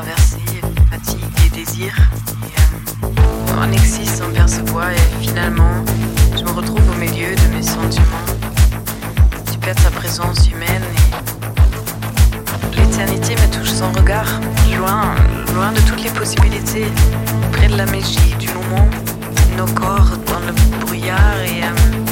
traversée, fatigue et désir. Et, euh, en existe sans percevoir et finalement, je me retrouve au milieu de mes sentiments. Tu perds ta présence humaine et l'éternité me touche sans regard, loin, loin de toutes les possibilités, près de la magie du moment, nos corps dans le brouillard et euh,